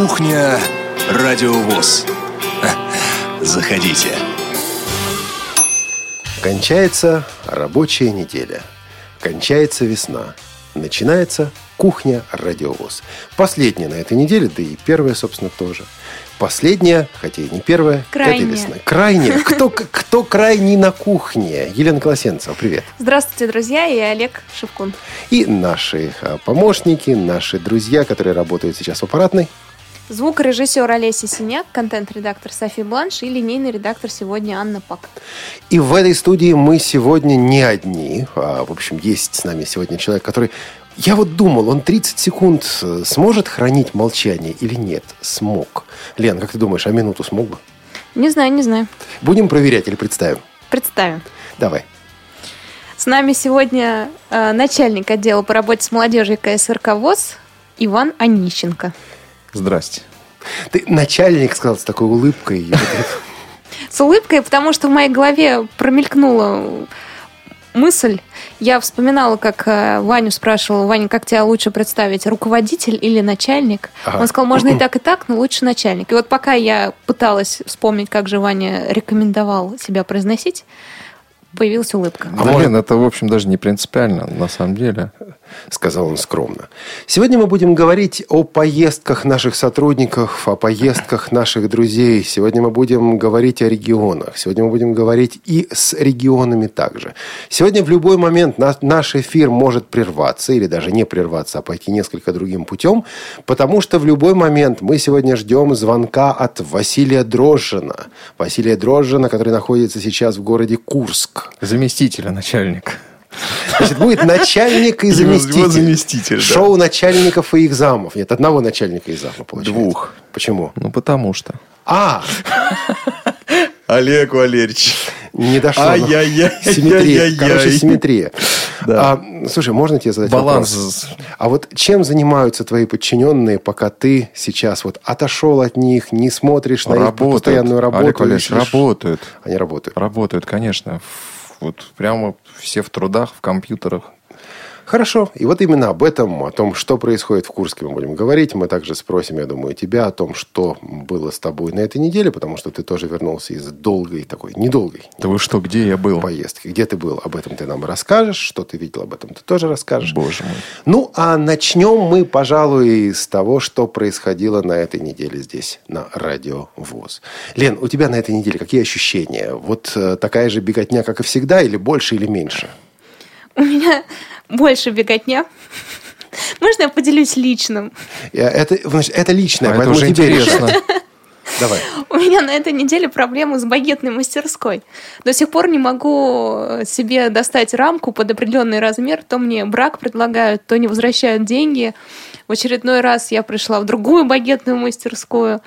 Кухня Радиовоз. Заходите. Кончается рабочая неделя. Кончается весна. Начинается кухня радиовоз. Последняя на этой неделе, да и первая, собственно, тоже. Последняя, хотя и не первая, Крайняя. этой весны. Крайняя. Кто, кто крайний на кухне? Елена Колосенцева, привет. Здравствуйте, друзья, и Олег Шевкун. И наши а, помощники, наши друзья, которые работают сейчас в аппаратной. Звукорежиссер Олеся Синяк, контент-редактор Софи Бланш и линейный редактор сегодня Анна Пак. И в этой студии мы сегодня не одни. А, в общем, есть с нами сегодня человек, который... Я вот думал, он 30 секунд э, сможет хранить молчание или нет? Смог. Лен, как ты думаешь, а минуту смог бы? Не знаю, не знаю. Будем проверять или представим? Представим. Давай. С нами сегодня э, начальник отдела по работе с молодежью КСРК ВОЗ Иван Онищенко. Здрасте. Ты начальник сказал с такой улыбкой. С улыбкой, потому что в моей голове промелькнула мысль. Я вспоминала, как э, Ваню спрашивала, Ваня, как тебя лучше представить, руководитель или начальник? Ага. Он сказал, можно и так, и так, но лучше начальник. И вот пока я пыталась вспомнить, как же Ваня рекомендовал себя произносить, появилась улыбка. А Лен, это, в общем, даже не принципиально, на самом деле. Сказал он скромно. Сегодня мы будем говорить о поездках наших сотрудников, о поездках наших друзей. Сегодня мы будем говорить о регионах. Сегодня мы будем говорить и с регионами также. Сегодня в любой момент на- наш эфир может прерваться или даже не прерваться, а пойти несколько другим путем, потому что в любой момент мы сегодня ждем звонка от Василия Дрожжина. Василия Дрожжина, который находится сейчас в городе Курск. Заместителя начальника. Значит, будет начальник и Его- его заместитель. заместитель, да. Шоу начальников и их замов. Нет, одного начальника и зама получается. Двух. Почему? Ну, потому что. А, Олег Валерьевич. не дошло. Ай-яй-яй, Симметрия. Короче, симметрия. Да. А, слушай, можно тебе задать Баланс. вопрос? А вот чем занимаются твои подчиненные, пока ты сейчас вот отошел от них, не смотришь на их Работают. постоянную работу? Олег Валерьевич, работают. Они работают. Работают, конечно. Вот прямо все в трудах, в компьютерах. Хорошо. И вот именно об этом, о том, что происходит в Курске, мы будем говорить. Мы также спросим, я думаю, тебя о том, что было с тобой на этой неделе, потому что ты тоже вернулся из долгой такой, недолгой Да вы что, где я был? поездки. Где ты был, об этом ты нам расскажешь. Что ты видел, об этом ты тоже расскажешь. Боже мой. Ну, а начнем мы, пожалуй, с того, что происходило на этой неделе здесь, на Радио ВОЗ. Лен, у тебя на этой неделе какие ощущения? Вот э, такая же беготня, как и всегда, или больше, или меньше? У меня больше беготня. Можно я поделюсь личным? Это, значит, это личное, А это поэтому уже тебе интересно. Давай. У меня на этой неделе проблемы с багетной мастерской. До сих пор не могу себе достать рамку под определенный размер. То мне брак предлагают, то не возвращают деньги. В очередной раз я пришла в другую багетную мастерскую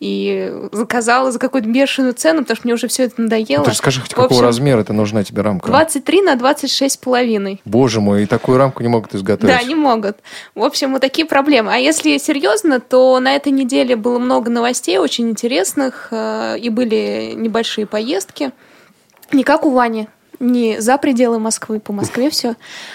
и заказала за какую-то бешеную цену, потому что мне уже все это надоело. Ну, ты расскажи, хоть какого размера это нужна тебе рамка? 23 на 26 с половиной. Боже мой, и такую рамку не могут изготовить. Да, не могут. В общем, вот такие проблемы. А если серьезно, то на этой неделе было много новостей очень интересных, э, и были небольшие поездки. Не как у Вани, не за пределы Москвы, по Москве все.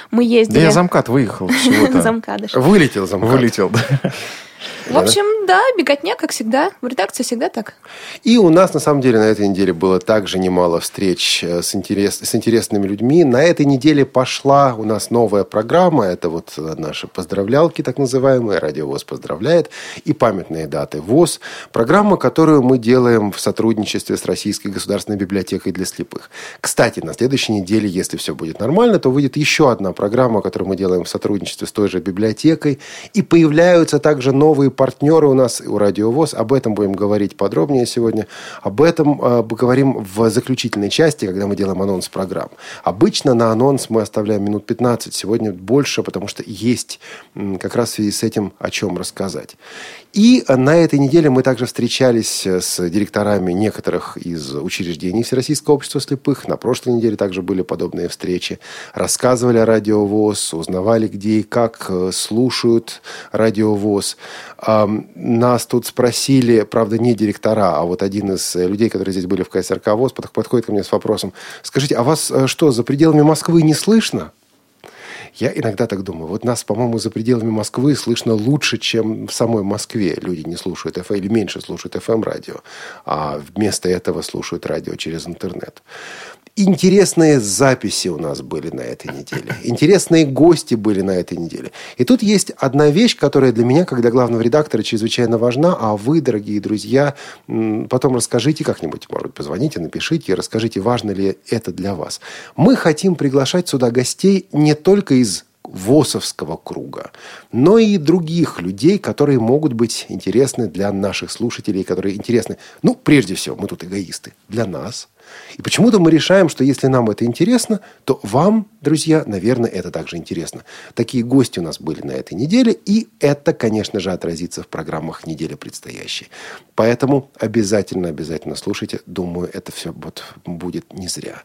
Мы Да ездили... я замкат выехал всего-то. Замкадыш. Вылетел замкат. Вылетел, да. В общем, да, беготня, как всегда. В редакции всегда так. И у нас, на самом деле, на этой неделе было также немало встреч э, с, интерес, с интересными людьми. На этой неделе пошла у нас новая программа. Это вот э, наши поздравлялки, так называемые. Радио ВОЗ поздравляет. И памятные даты ВОЗ. Программа, которую мы делаем в сотрудничестве с Российской государственной библиотекой для слепых. Кстати, на следующей неделе, если все будет нормально, то выйдет еще одна программа, которую мы делаем в сотрудничестве с той же библиотекой. И появляются также новые партнеры у нас у Радио ВОЗ. Об этом будем говорить подробнее сегодня. Об этом э, поговорим в заключительной части, когда мы делаем анонс программ. Обычно на анонс мы оставляем минут 15. Сегодня больше, потому что есть как раз в связи с этим о чем рассказать. И на этой неделе мы также встречались с директорами некоторых из учреждений Всероссийского общества слепых. На прошлой неделе также были подобные встречи. Рассказывали о радиовоз, узнавали, где и как э, слушают радиовоз. Нас тут спросили, правда, не директора, а вот один из э, людей, которые здесь были в КСРК ВОЗ, под- подходит ко мне с вопросом. Скажите, а вас э, что, за пределами Москвы не слышно? Я иногда так думаю. Вот нас, по-моему, за пределами Москвы слышно лучше, чем в самой Москве. Люди не слушают FM или меньше слушают FM-радио, а вместо этого слушают радио через интернет. Интересные записи у нас были на этой неделе. Интересные гости были на этой неделе. И тут есть одна вещь, которая для меня, как для главного редактора, чрезвычайно важна. А вы, дорогие друзья, потом расскажите как-нибудь, может быть, позвоните, напишите, расскажите, важно ли это для вас. Мы хотим приглашать сюда гостей не только из ВОСовского круга, но и других людей, которые могут быть интересны для наших слушателей, которые интересны, ну, прежде всего, мы тут эгоисты, для нас – и почему-то мы решаем, что если нам это интересно, то вам, друзья, наверное, это также интересно. Такие гости у нас были на этой неделе, и это, конечно же, отразится в программах недели предстоящей. Поэтому обязательно, обязательно слушайте. Думаю, это все вот будет не зря.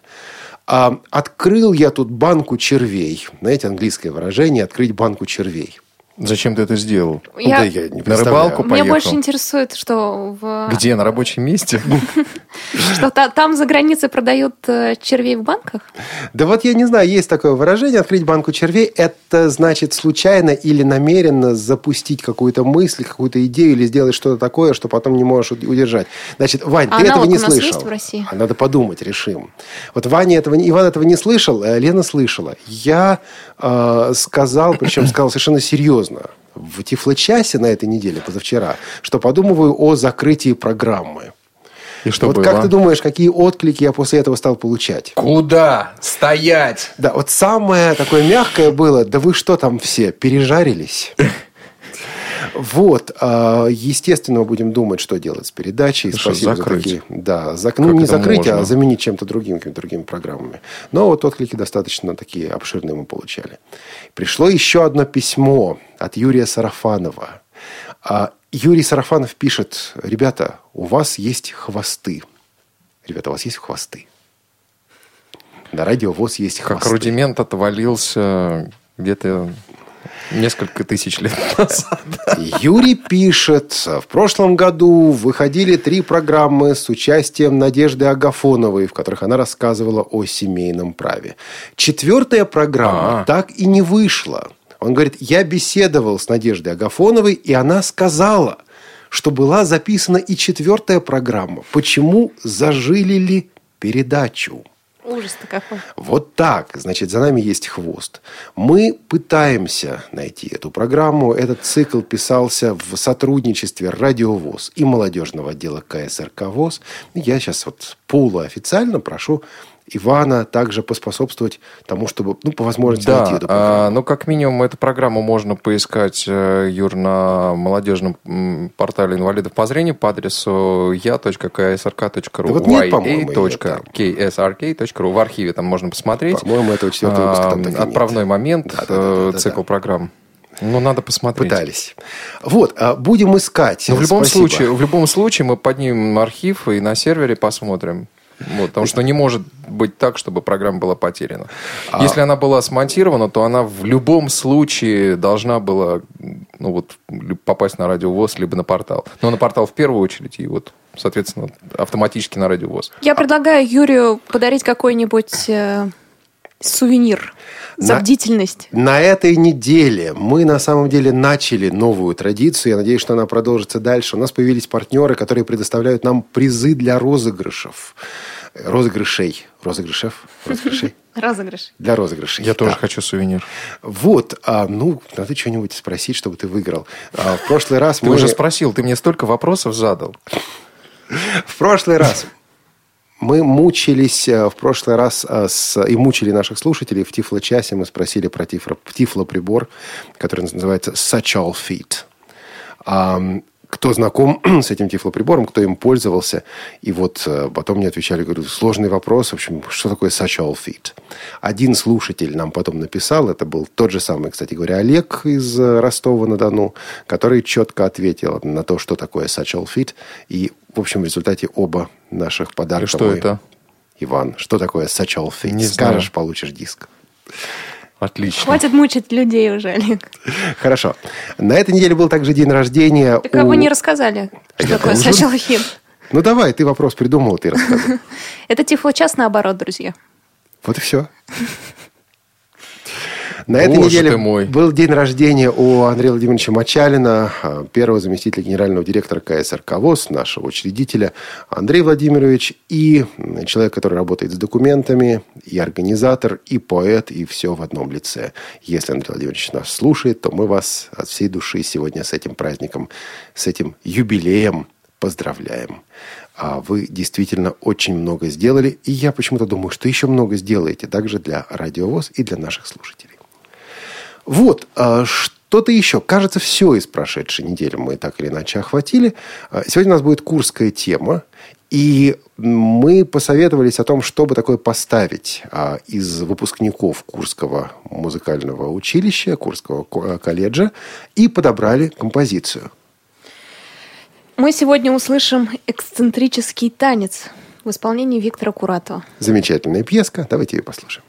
А, открыл я тут банку червей. Знаете, английское выражение «открыть банку червей». Зачем ты это сделал? Я... Да я не На рыбалку Меня поехал? больше интересует, что в... Где? На рабочем месте? Что та- там за границей продают э, червей в банках? Да вот я не знаю, есть такое выражение, открыть банку червей, это значит случайно или намеренно запустить какую-то мысль, какую-то идею или сделать что-то такое, что потом не можешь уд- удержать. Значит, Вань, А ты этого не у нас слышал. есть в России? А надо подумать, решим. Вот Ваня этого, не- Иван этого не слышал, э, Лена слышала. Я э, сказал, причем сказал совершенно серьезно, в Тифло-часе на этой неделе, позавчера, что подумываю о закрытии программы. И что вот было? как ты думаешь, какие отклики я после этого стал получать? Куда? Стоять! Да, вот самое такое мягкое было, да вы что там все, пережарились? Вот, а, естественно, мы будем думать, что делать с передачей. Что, Спасибо закрыть? за такие. Да, зак... Как ну не закрыть, а можно? заменить чем-то другим, какими-то другими программами. Но вот отклики достаточно такие обширные мы получали. Пришло еще одно письмо от Юрия Сарафанова. А, Юрий Сарафанов пишет, ребята, у вас есть хвосты. Ребята, у вас есть хвосты. На радио ВОЗ есть Как хвосты. рудимент отвалился где-то несколько тысяч лет назад. Юрий пишет, в прошлом году выходили три программы с участием Надежды Агафоновой, в которых она рассказывала о семейном праве. Четвертая программа А. так и не вышла. Он говорит, я беседовал с Надеждой Агафоновой, и она сказала, что была записана и четвертая программа. Почему зажили ли передачу? Ужас-то какой. Вот так. Значит, за нами есть хвост. Мы пытаемся найти эту программу. Этот цикл писался в сотрудничестве Радиовоз и молодежного отдела КСРК ВОЗ. Я сейчас вот полуофициально прошу Ивана также поспособствовать тому, чтобы, ну, по возможности найти Да, эту программу. а, ну как минимум эту программу можно поискать, э, Юр, на молодежном портале инвалидов по зрению по адресу я.ksrk.ru Да вот нет, ya.ksrk.ru В архиве там можно посмотреть. По-моему, этого четвертого выпуска там А, и нет. Отправной момент, Да, да, да, э, да, цикл программ. Ну, надо посмотреть. Пытались. Вот, а, будем искать. Но Ну, в любом, Спасибо. случае, в любом случае мы поднимем архив и на сервере посмотрим. Вот, потому что не может быть так, чтобы программа была потеряна. А Если она была смонтирована, то она в любом случае должна была ну, вот, попасть на радиовоз, либо на портал. Но на портал в первую очередь, и вот, соответственно, автоматически на радиовоз. Я предлагаю Юрию подарить какой-нибудь э, сувенир за На- бдительность. На этой неделе мы на самом деле начали новую традицию. Я надеюсь, что она продолжится дальше. У нас появились партнеры, которые предоставляют нам призы для розыгрышев. Розыгрышей. Розыгрышев? Розыгрышей? Розыгрыш. Для розыгрышей. Я тоже Да. хочу сувенир. Вот. а, ну, надо что-нибудь спросить, чтобы ты выиграл. А, в прошлый раз Ты мы... уже спросил, ты мне столько вопросов задал. В прошлый раз мы мучились э, в прошлый раз э, с, и мучили наших слушателей в Тифло-часе. Мы спросили про тифло, тифло-прибор, который называется Satchel Fit. Кто знаком с этим тифлоприбором, кто им пользовался. И вот э, потом мне отвечали, говорю, сложный вопрос. В общем, что такое Satchel Fit? Один слушатель нам потом написал, это был тот же самый, кстати говоря, Олег из Ростова-на-Дону, который четко ответил на то, что такое Satchel Fit. И, в общем, в результате оба наших подарка. И что мы- это? Иван, что такое Satchel Fit? Не Скажешь, знаю. получишь диск. Отлично. Хватит мучить людей уже, Олег. Хорошо. На этой неделе был также день рождения Так а у- вы не рассказали, что Я такое сначала хит. Ну, давай, ты вопрос придумал, ты рассказывай. Это тифлочас наоборот, друзья. Вот и все. На этой неделе был день рождения у Андрея Владимировича Мачалина, а, первого заместителя генерального директора КСРК ВОЗ, нашего учредителя. Андрей Владимирович и человек, который работает с документами, и организатор, и поэт, и все в одном лице. Если Андрей Владимирович нас слушает, то мы вас от всей души сегодня с этим праздником, с этим юбилеем поздравляем. А вы действительно очень много сделали, и я почему-то думаю, что еще много сделаете также для Радиовоз и для наших слушателей. Вот, а что-то еще. Кажется, все из прошедшей недели мы так или иначе охватили. А сегодня у нас будет курская тема. И мы посоветовались о том, чтобы такое поставить а, из выпускников Курского музыкального училища, Курского колледжа, и подобрали композицию. Мы сегодня услышим эксцентрический танец в исполнении Виктора Куратова. Замечательная пьеска. Давайте ее послушаем.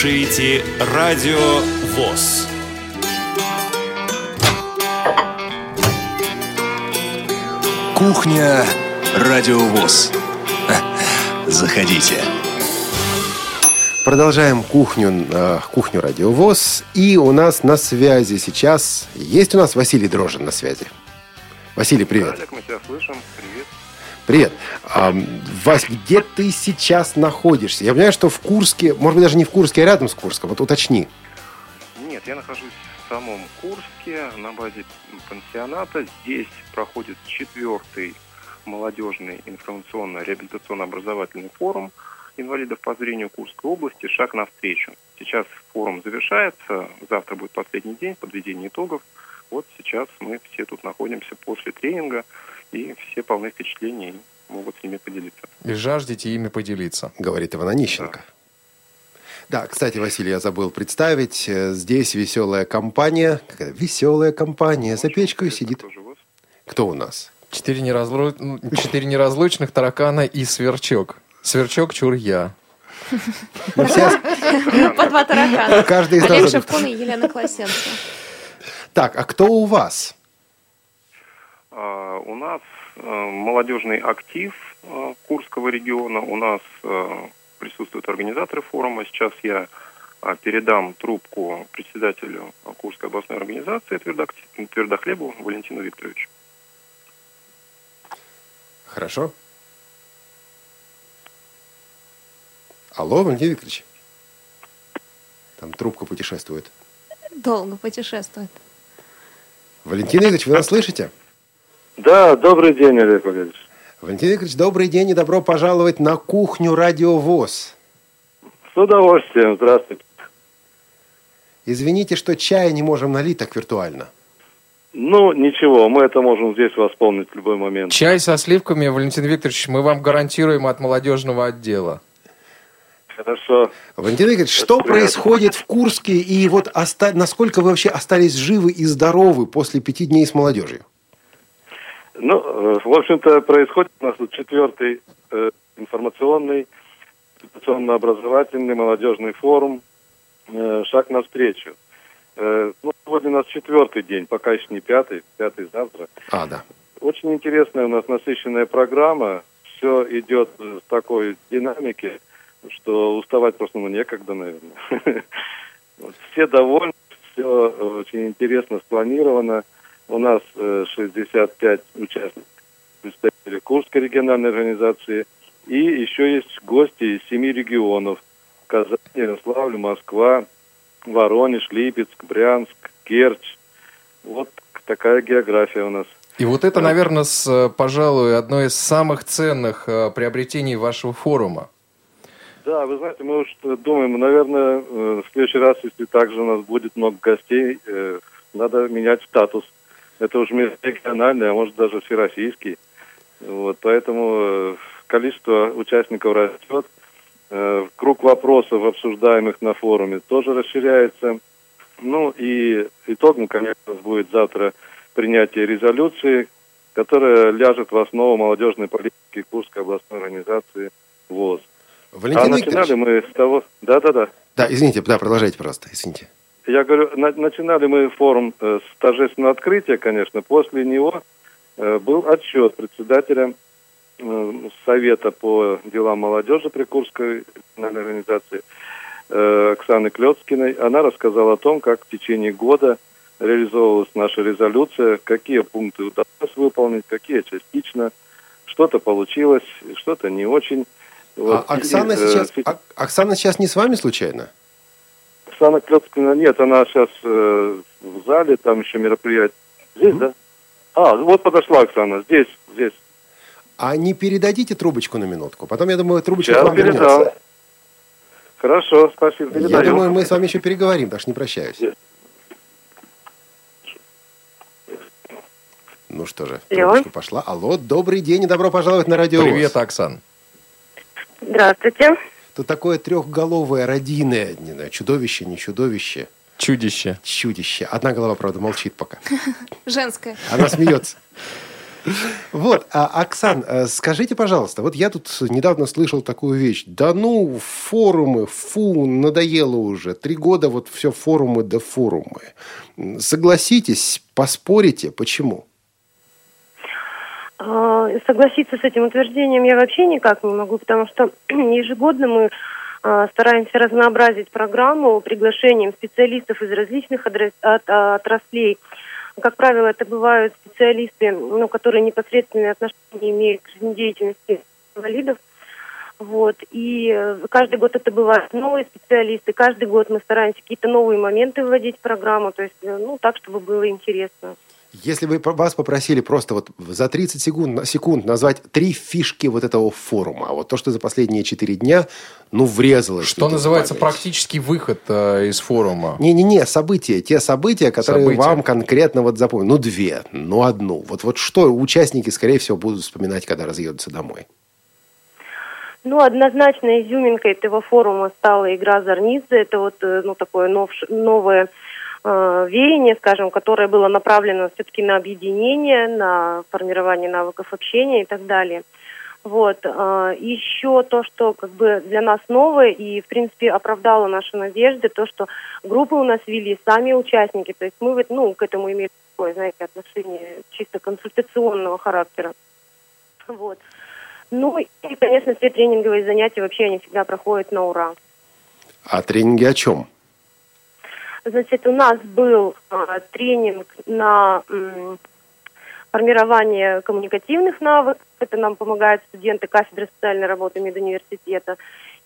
Слушаете Радио ВОЗ. Кухня Радио ВОЗ. Заходите. Продолжаем кухню, э, кухню Радиовоз. И у нас на связи сейчас... Есть у нас Василий Дрожин на связи. Василий, привет. Олег, мы тебя слышим. Привет. Привет. А, Вась, где ты сейчас находишься? Я понимаю, что в Курске, может быть, даже не в Курске, а рядом с Курском. Вот уточни. Нет, я нахожусь в самом Курске, на базе пансионата. Здесь проходит четвертый молодежный информационно-реабилитационно-образовательный форум инвалидов по зрению Курской области «Шаг навстречу». Сейчас форум завершается, завтра будет последний день подведения итогов. Вот сейчас мы все тут находимся после тренинга – и все полны впечатлений могут с ними поделиться. И жаждете ими поделиться. Говорит Иван Онищенко. Да. да, кстати, Василий, я забыл представить. Здесь веселая компания. Какая веселая компания. За печкой сидит. Кто у нас? Четыре, неразлу... Ну, четыре неразлучных таракана и сверчок. Сверчок чур я. По два таракана. Каждый из Олег Шевкун и Елена Класенко. Так, а кто у вас? А, у нас э, молодежный актив э, Курского региона, у нас э, присутствуют организаторы форума. Сейчас я передам трубку председателю Курской областной организации Твердохлебу Валентину Викторовичу. Хорошо. Алло, Валентин Викторович. Там трубка путешествует. Долго путешествует. Валентин Игоревич, вы нас слышите? Да, добрый день, Олег Валерьевич. Валентин Игоревич, добрый день и добро пожаловать на кухню Радио ВОЗ. С удовольствием. Здравствуйте. Извините, что чая не можем налить так виртуально. Ну, ничего, мы это можем здесь восполнить в любой момент. Чай со сливками, Валентин Викторович, мы вам гарантируем от молодежного отдела. Хорошо. Валентин Викторович, что приятно. происходит в Курске и вот оста- насколько вы вообще остались живы и здоровы после пяти дней с молодежью? Ну, э, в общем-то, происходит у нас тут четвертый э, информационный, информационно-образовательный молодежный форум э, «Шаг навстречу». Э, ну, сегодня у нас четвертый день, пока еще не пятый, пятый завтра. А, да. Очень интересная у нас насыщенная программа. Все идет в такой динамике, что уставать просто ну, некогда, наверное. Все довольны, все очень интересно спланировано. У нас э, 65 участников, представителей Курской региональной организации. И еще есть гости из семи регионов. Казань, Ярославль, Москва, Воронеж, Липецк, Брянск, Керчь. Вот такая география у нас. И вот это, наверное, с, э, пожалуй, одно из самых ценных э, приобретений вашего форума. Да, вы знаете, мы уж думаем, наверное, э, в следующий раз, если также у нас будет много гостей, э, надо менять статус. Это уже региональный, а может даже всероссийский. Вот, поэтому э, количество участников растет. Э, Круг вопросов, обсуждаемых на форуме, тоже расширяется. Ну и итогом, конечно, будет завтра принятие резолюции, которая ляжет в основу молодежной политики Курской областной организации ВОЗ. А Валентин начинали Викторович. мы с того... Да-да-да. Да, извините, да, продолжайте, пожалуйста, извините. Я говорю, на- начинали мы форум э, с торжественного открытия, конечно. После него э, был отчет председателя э, Совета по делам молодежи при Курской организации Оксаны Клецкиной. Она рассказала о том, как в течение года реализовывалась наша резолюция, какие пункты удалось выполнить, какие частично, что-то получилось, что-то не очень. А Вот. Оксана И, э, сейчас, А- Оксана сейчас не с вами случайно? Оксана Клецкина нет, она сейчас э, в зале, там еще мероприятие. Здесь, да? А, вот подошла Оксана, здесь, здесь. А не передадите трубочку на минутку? Потом, я думаю, трубочка к Сейчас вам передам. вернется. Хорошо, спасибо. Я передаю. думаю, мы с вами еще переговорим, так что не прощаюсь. Ну что же, трубочка пошла. Алло, добрый день и добро пожаловать на радио. Привет, Оксан. Здравствуйте. Тут такое трехголовое, родиное, не знаю, чудовище, не чудовище, Чудище. чудище. Одна голова, правда, молчит пока. Женская. Она смеется. Вот, а, Оксан, э, скажите, пожалуйста, вот я тут недавно слышал такую вещь. Да ну, форумы, фу, надоело уже. Три года вот все форумы да форумы. Согласитесь, поспорите, почему? А, Согласиться с этим утверждением я вообще никак не могу, потому что ежегодно мы а, стараемся разнообразить программу приглашением специалистов из различных отраслей. Как правило, это бывают специалисты, ну, которые непосредственное отношение имеют к жизнедеятельности инвалидов. Вот. И э, каждый год это бывают новые специалисты. Каждый год мы стараемся какие-то новые моменты вводить в программу, то есть, э, ну, так, чтобы было интересно. Если бы вас попросили просто вот за 30 секунд, секунд назвать три фишки вот этого форума, а вот то, что за последние четыре дня, ну, врезалось. Что называется память. практический выход э, из форума? Не-не-не, события. Те события, которые События. вам конкретно вот запомнили. Ну, две, ну, одну. Вот, вот что участники, скорее всего, будут вспоминать, когда разъедутся домой. Ну, однозначно изюминкой этого форума стала игра Зорницы. Это вот, э, ну, такое новш- новое э, веяние, скажем, которое было направлено все-таки на объединение, на формирование навыков общения и так далее. Вот. э, Еще то, что как бы для нас новое и, в принципе, оправдало наши надежды, то, что группы у нас вели сами участники. То есть мы ну, к этому имеем такое, знаете, отношение чисто консультационного характера. Вот. Ну и, конечно, все тренинговые занятия вообще они всегда проходят на ура. А тренинги о чем? Значит, у нас был а, тренинг на м, формирование коммуникативных навыков. Это нам помогают студенты кафедры социальной работы медуниверситета.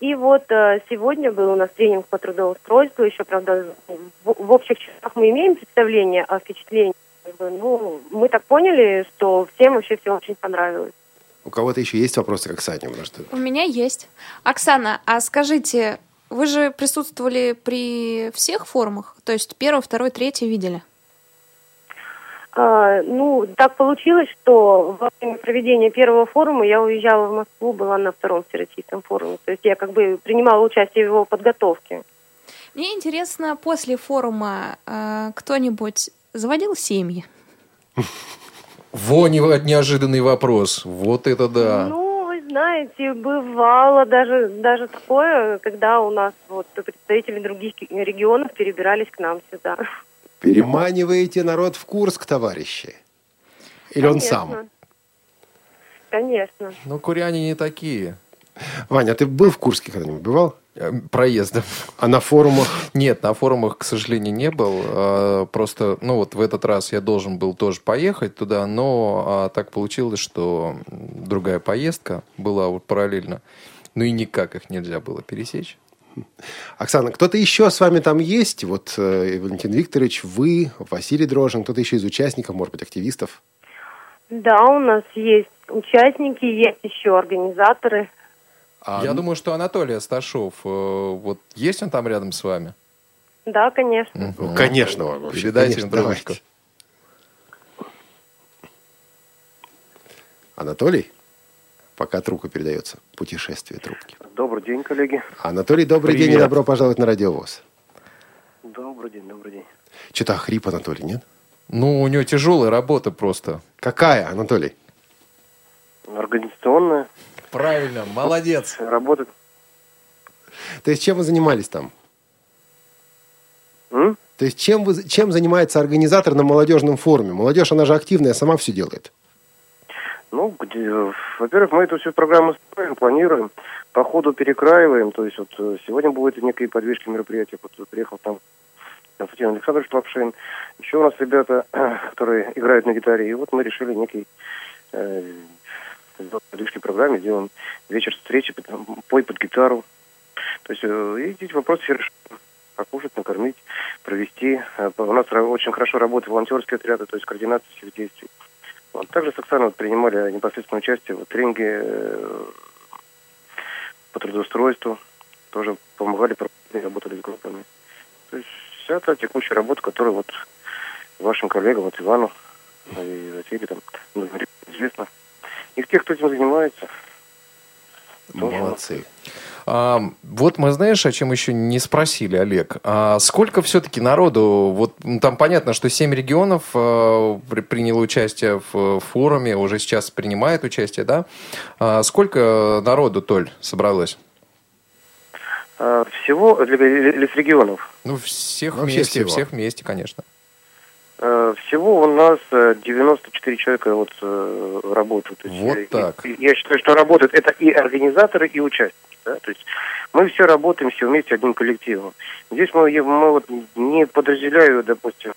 И вот а, сегодня был у нас тренинг по трудоустройству. Еще, правда, в, в общих чертах мы имеем представление о впечатлении. Ну, мы так поняли, что всем вообще все очень понравилось. У кого-то еще есть вопросы, Саня? Потому что... У меня есть. Оксана, а скажите, Вы же присутствовали при всех форумах? То есть первый, второй, третий видели? А, ну, так получилось, что во время проведения первого форума я уезжала в Москву, была на втором Всероссийском форуме. То есть я как бы принимала участие в его подготовке. Мне интересно, после форума э, кто-нибудь заводил семьи? Во, неожиданный вопрос. Вот это да. Ну, знаете, бывало даже, даже такое, когда у нас вот представители других регионов перебирались к нам сюда. Переманиваете народ в Курск, товарищи? Или он сам? Конечно. Ну, куряне не такие. Ваня, а ты был в Курске когда-нибудь? Бывал? Э, проездом. А на форумах? Нет, на форумах, к сожалению, не был. А, просто, ну вот в этот раз я должен был тоже поехать туда, но а, так получилось, что другая поездка была вот параллельно. Ну и никак их нельзя было пересечь. Оксана, кто-то еще с вами там есть? Вот э, Валентин Викторович, вы, Василий Дрожин, кто-то еще из участников, может быть, активистов? Да, у нас есть участники, есть еще организаторы. А... Я думаю, что Анатолий Асташов, э, вот есть он там рядом с вами? Да, конечно. Угу. Конечно, вообще. Передайте конечно, им трубочку. Анатолий? Пока трубка передается. Путешествие трубки. Добрый день, коллеги. Анатолий, добрый Привет. день и добро пожаловать на Радиовоз. Добрый день, добрый день. Что-то хрип, Анатолий, нет? Ну, у него тяжелая работа просто. Какая, Анатолий? Организационная. Правильно, молодец. Работает. То есть чем вы занимались там? М? То есть чем, вы, чем занимается организатор на молодежном форуме? Молодежь, она же активная, сама все делает. Ну, где, во-первых, мы эту всю программу строим, планируем, по ходу перекраиваем. То есть вот э, сегодня будет некие подвижки мероприятия. Вот приехал там Константин Александрович Лапшин. Еще у нас ребята, которые играют на гитаре. И вот мы решили некий э, подвижки программе, сделаем вечер встречи, пой под гитару. То есть э, и вопросы все решаем покушать, накормить, провести. Э, у нас очень хорошо работают волонтерские отряды, то есть координация всех действий. Вот. Также с Оксаной вот, принимали непосредственное участие в тренинге э, по трудоустройству, тоже помогали, работали с группами. То есть вся та текущая работа, которая вот вашим коллегам, вот Ивану и Василию, там, ну, известно. И в тех, кто этим занимается. Молодцы. А, вот мы, знаешь, о чем еще не спросили, Олег. А сколько все-таки народу, вот ну, там понятно, что семь регионов а, приняло участие в форуме, уже сейчас принимает участие, да? А сколько народу, Толь, собралось? А, всего или с регионов? Ну, всех Вообще вместе, всего. всех вместе, конечно. Э, всего у нас 94 э, человека вот э, работают. Вот есть, так. Я считаю, что работают это и организаторы, и участники. Да? То есть мы все работаем все вместе одним коллективом. Здесь мы, мы вот не подразделяю, допустим,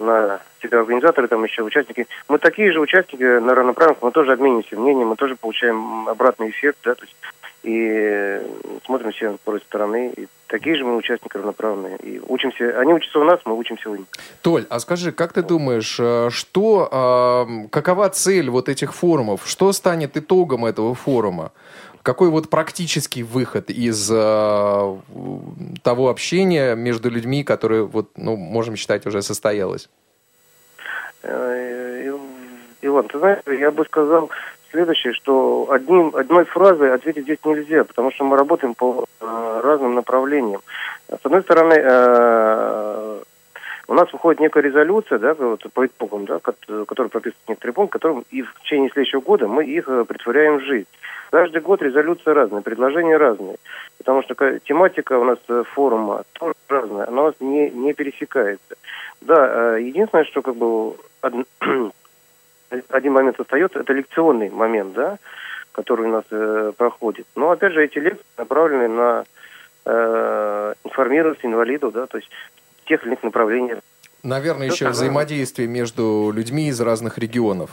на себя организаторы, там еще участники. Мы такие же участники на равноправных, мы тоже обмениваемся мнением, мы тоже получаем обратный эффект, да, то есть и смотрим все по стороны. И такие же мы участники равноправные. И учимся, они учатся у нас, мы учимся у них. Толь, а скажи, как ты думаешь, э, что, какова цель вот этих форумов? Что станет итогом этого форума? Какой вот практический выход из э, того общения между людьми, которое, вот, ну, можем считать, уже состоялось? Э, Иван, ты знаешь, я бы сказал, следующее, что одним, одной фразой ответить здесь нельзя, потому что мы работаем по э, разным направлениям. С одной стороны, э, у нас выходит некая резолюция, да, вот, по итогам, да, которая прописывает некоторые пункты, которым и в течение следующего года мы их э, притворяем в жизнь. Каждый год резолюция разная, предложения разные, потому что тематика у нас э, форума тоже разная, она у нас не, не пересекается. Да, э, единственное, что как бы один момент остается, это лекционный момент, да, который у нас э, проходит. Но опять же эти лекции направлены на э, информировать инвалидов, да, то есть тех или иных направлениях. Наверное, еще взаимодействие между людьми из разных регионов.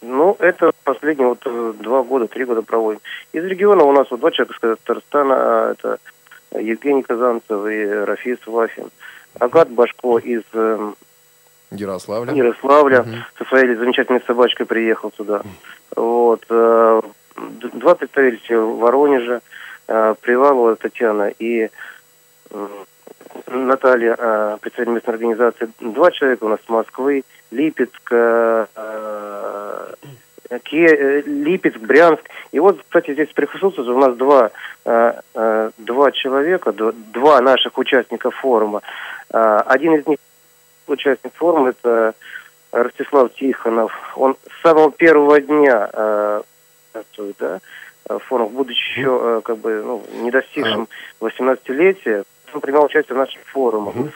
Ну, это последние вот э, два года, три года проводим. Из региона у нас вот два человека с Татарстана, а это Евгений Казанцев и Рафис Вафин. Агат Башко из эм, Ярославля. Ярославля. Угу. Со своей замечательной собачкой приехал сюда. Вот. Э, два представителя Воронежа. э, Привалова Татьяна и м, Наталья, э, представитель местной организации. Два человека у нас с Москвы, Липецк, э, э, э, Липецк, Брянск. И вот, кстати, здесь присутствует у нас два, э, э, два человека, два наших участника форума. Э, Один из них участник форума это Ростислав Тихонов. Он с самого первого дня э, да, в форумах, будучи еще э, как бы ну, не достигшим 18-летия, он принимал участие в наших форумах. М,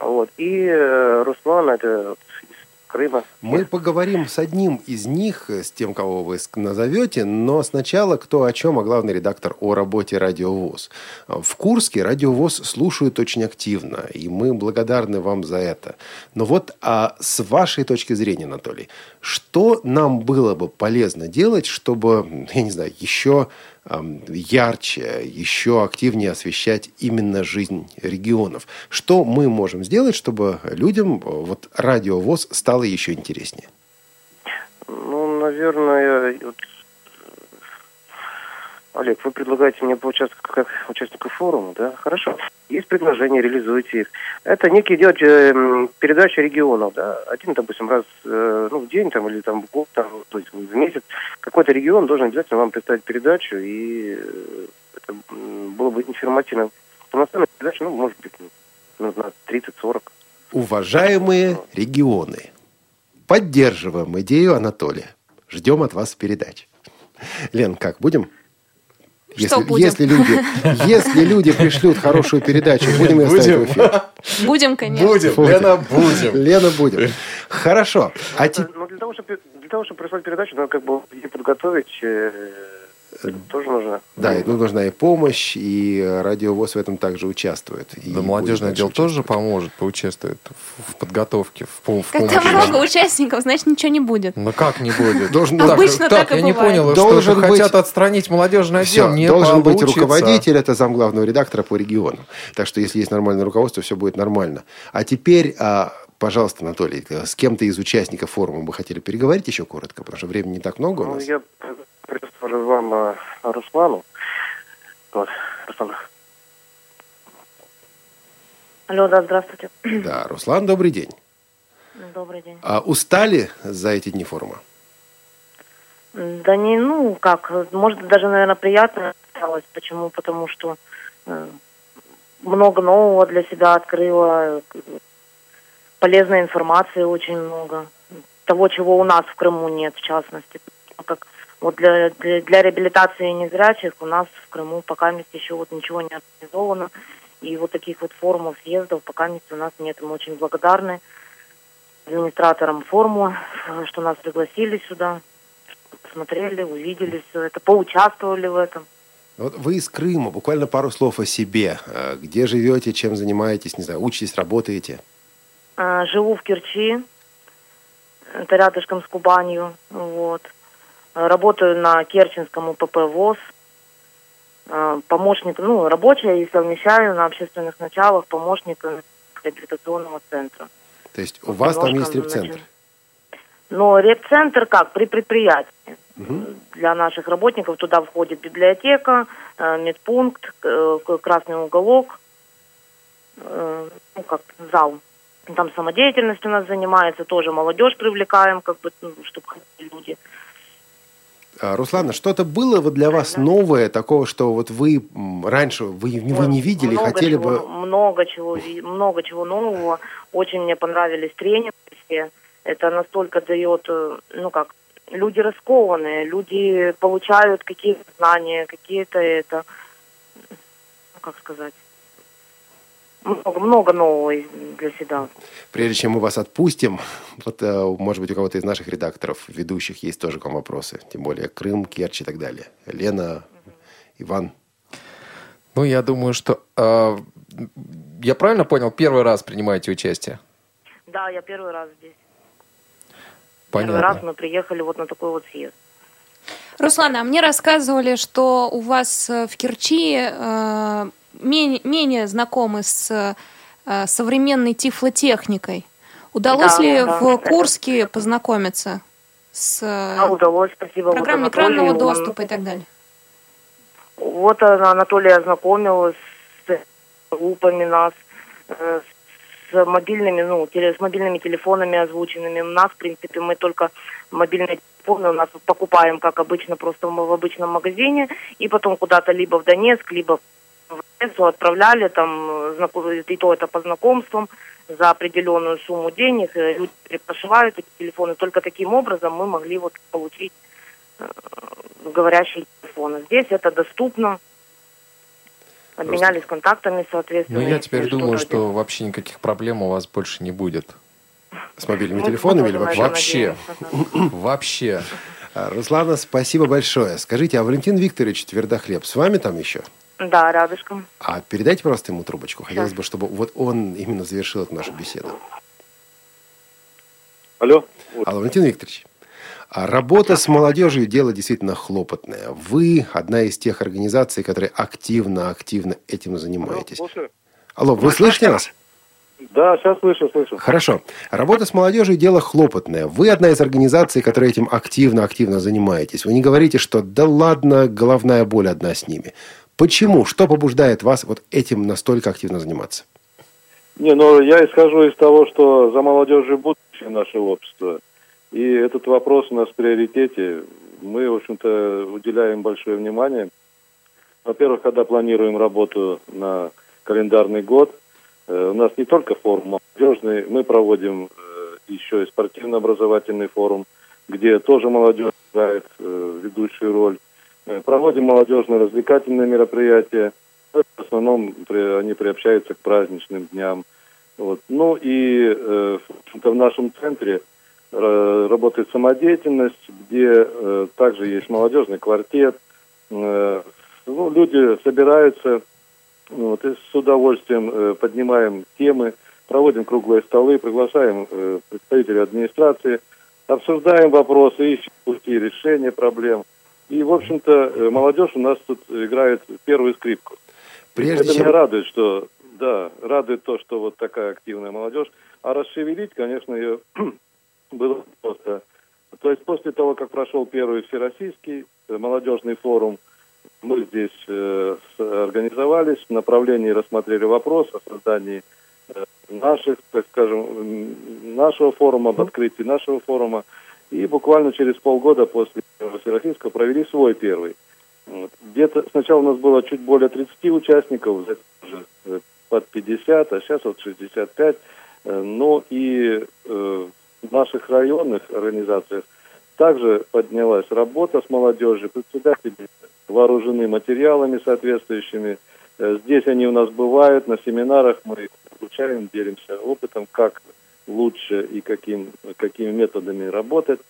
Вот. И э, Руслан, это Крыма. Мы поговорим с одним из них, с тем, кого вы назовете, но сначала кто о чем, а главный редактор о работе Радиовоз. В Курске Радиовоз слушают очень активно, и мы благодарны вам за это. Но вот а с вашей точки зрения, Анатолий, что нам было бы полезно делать, чтобы, я не знаю, еще ярче, еще активнее освещать именно жизнь регионов. Что мы можем сделать, чтобы людям э, вот радиовоз стало еще интереснее? Ну, наверное, вот, Олег, вы предлагаете мне поучаствовать как участнику форума, да? Хорошо. Есть предложения, реализуйте их. Это некие делать э, передачи регионов, да? Один, допустим, раз э, ну, в день там, или там, в год, там, то есть в месяц какой-то регион должен обязательно вам представить передачу, и э, это было бы информативно. Полноценная передача, ну, может быть, ну, на 30-40. Уважаемые регионы, поддерживаем идею Анатолия. Ждем от вас передач. Лен, как, будем? Что если, будем? Если люди, если люди пришлют хорошую передачу, будем ее ставить в эфир. Будем, конечно. Будем, Будем. Лена, будем. Лена, будем. Хорошо. А те- Ну, для того, чтобы для того, чтобы прислать передачу, надо как бы подготовить. Э, тоже нужно. Да, и ну, нужна и помощь, и радиовоз в этом также участвует. Да, дальше отдел тоже поможет, поучаствует в, в подготовке, в, пом- в Когда помощи. много участников, значит, ничего не будет. Ну как не будет? Должен- Так, Обычно так и я не бывает. понял, Должен что быть- хотят отстранить молодежный отдел. Всё, не должен быть получится. руководитель, это зам главного редактора по региону. Так что, если есть нормальное руководство, все будет нормально. А теперь, а, пожалуйста, Анатолий, э, с кем-то из участников форума вы хотели переговорить еще коротко, потому что времени не так много у Ну, нас. я представлю вам э, Руслану. Вот, Руслан. Алло, да, здравствуйте. Да, Руслан, добрый день. Добрый день. А устали за эти дни форума? Да не, ну, как, может, даже, наверное, приятно осталось. Почему? Потому что э, много нового для себя открыла, полезной информации очень много. Того, чего у нас в Крыму нет, в частности. Как вот для, для, для реабилитации незрячих у нас в Крыму пока еще вот ничего не организовано. И вот таких вот форумов, съездов пока у нас нет. Мы очень благодарны администраторам форума, что нас пригласили сюда, посмотрели, увидели все это, поучаствовали в этом. Вот вы из Крыма, буквально пару слов о себе. Э, Где живете, чем занимаетесь, не знаю, учитесь, работаете? А, Живу в Керчи, это рядышком с Кубанью, вот. А, Работаю на Керченском УПП ВОЗ. А, Помощник, ну, рабочая и совмещаю на общественных началах помощника реабилитационного центра. То есть у вас там есть Немножко репцентр? Но репцентр как? При предприятии. Для наших работников туда входит библиотека, э, медпункт, э, красный уголок, э, ну как зал. Там самодеятельность у нас занимается, тоже молодежь привлекаем, как бы, ну, чтобы ходили люди. А, Руслана, что-то было вот для вас новое, такого, что вот вы раньше вы, вы не видели, много хотели чего, бы... Много чего, много чего нового. Очень мне понравились тренинги все. Это настолько дает, э, ну как, люди раскованные, люди получают какие-то знания, какие-то это, ну как сказать, много, много нового для себя. Прежде чем мы вас отпустим, вот, э, может быть, у кого-то из наших редакторов, ведущих, есть тоже к вам вопросы. Тем более Крым, Керчь и так далее. Лена, Иван. Ну, я думаю, что... э, я правильно понял, первый раз принимаете участие? Да, я первый раз здесь. Понятно. Первый раз мы приехали вот на такой вот съезд. Руслана, а мне рассказывали, что у вас э, в Керчи э, менее, менее знакомы с э, современной тифлотехникой. Удалось Да, ли да, в это- Курске познакомиться с А, удалось, спасибо. программой экранного он- доступа и так далее? Вот Анатолий ознакомил с группами нас, э, с мобильными, ну, с мобильными телефонами озвученными. У нас, в принципе, мы только мобильные телефоны у нас покупаем, как обычно, просто в обычном магазине, и потом куда-то либо в Донецк, либо в Одессу отправляли, там, и то это по знакомствам, за определенную сумму денег, люди перепрошивают эти телефоны. Только таким образом мы могли вот получить э, говорящие телефоны. Здесь это доступно. Обменялись Просто... контактами, соответственно. Ну, я теперь думаю, что, что вообще никаких проблем у вас больше не будет. С мобильными ну, телефонами или вообще? Вообще. Вообще. Руслана, спасибо большое. Скажите, а Валентин Викторович Твердохлеб с вами там еще? Да, рядышком. А передайте просто ему трубочку. Хотелось да. бы, чтобы вот он именно завершил эту нашу беседу. Алло. Алло, Валентин Викторович. А работа с молодежью – дело действительно хлопотное. Вы одна из тех организаций, которые активно-активно этим занимаетесь. Алло, Алло вы слышите нас? Да, сейчас слышу, слышу. Хорошо. Работа с молодежью – дело хлопотное. Вы одна из организаций, которые этим активно-активно занимаетесь. Вы не говорите, что да ладно, головная боль одна с ними. Почему? Что побуждает вас вот этим настолько активно заниматься? Не, ну я исхожу из того, что за молодежью будущее нашего общества – и этот вопрос у нас в приоритете. Мы, в общем-то, уделяем большое внимание. Во-первых, когда планируем работу на календарный год, э, у нас не только форум молодежный, мы проводим э, еще и спортивно-образовательный форум, где тоже молодежь играет э, ведущую роль. Проводим молодежно-развлекательные мероприятия. В основном они приобщаются к праздничным дням. Вот. Ну и в, в нашем центре – работает самодеятельность, где э, также есть молодежный квартет. Э, ну, люди собираются вот, и с удовольствием э, поднимаем темы, проводим круглые столы, приглашаем э, представителей администрации, обсуждаем вопросы, ищем пути решения проблем. И, в общем-то, э, молодежь у нас тут играет первую скрипку. Прежде Это чем... меня радует, что, да, радует то, что вот такая активная молодежь. А расшевелить, конечно, ее было просто. То есть после того, как прошел первый всероссийский э, молодежный форум, мы здесь э, организовались в направлении рассмотрели вопрос о создании э, наших, так скажем, нашего форума, об открытии нашего форума. И буквально через полгода после Всероссийского провели свой первый. Вот. Где-то сначала у нас было чуть более 30 участников, уже э, под 50, а сейчас вот 65. Э, но и э, в наших районных организациях также поднялась работа с молодежью, председатели вооружены материалами соответствующими. Здесь они у нас бывают, на семинарах мы их изучаем, делимся опытом, как лучше и каким, какими методами работать.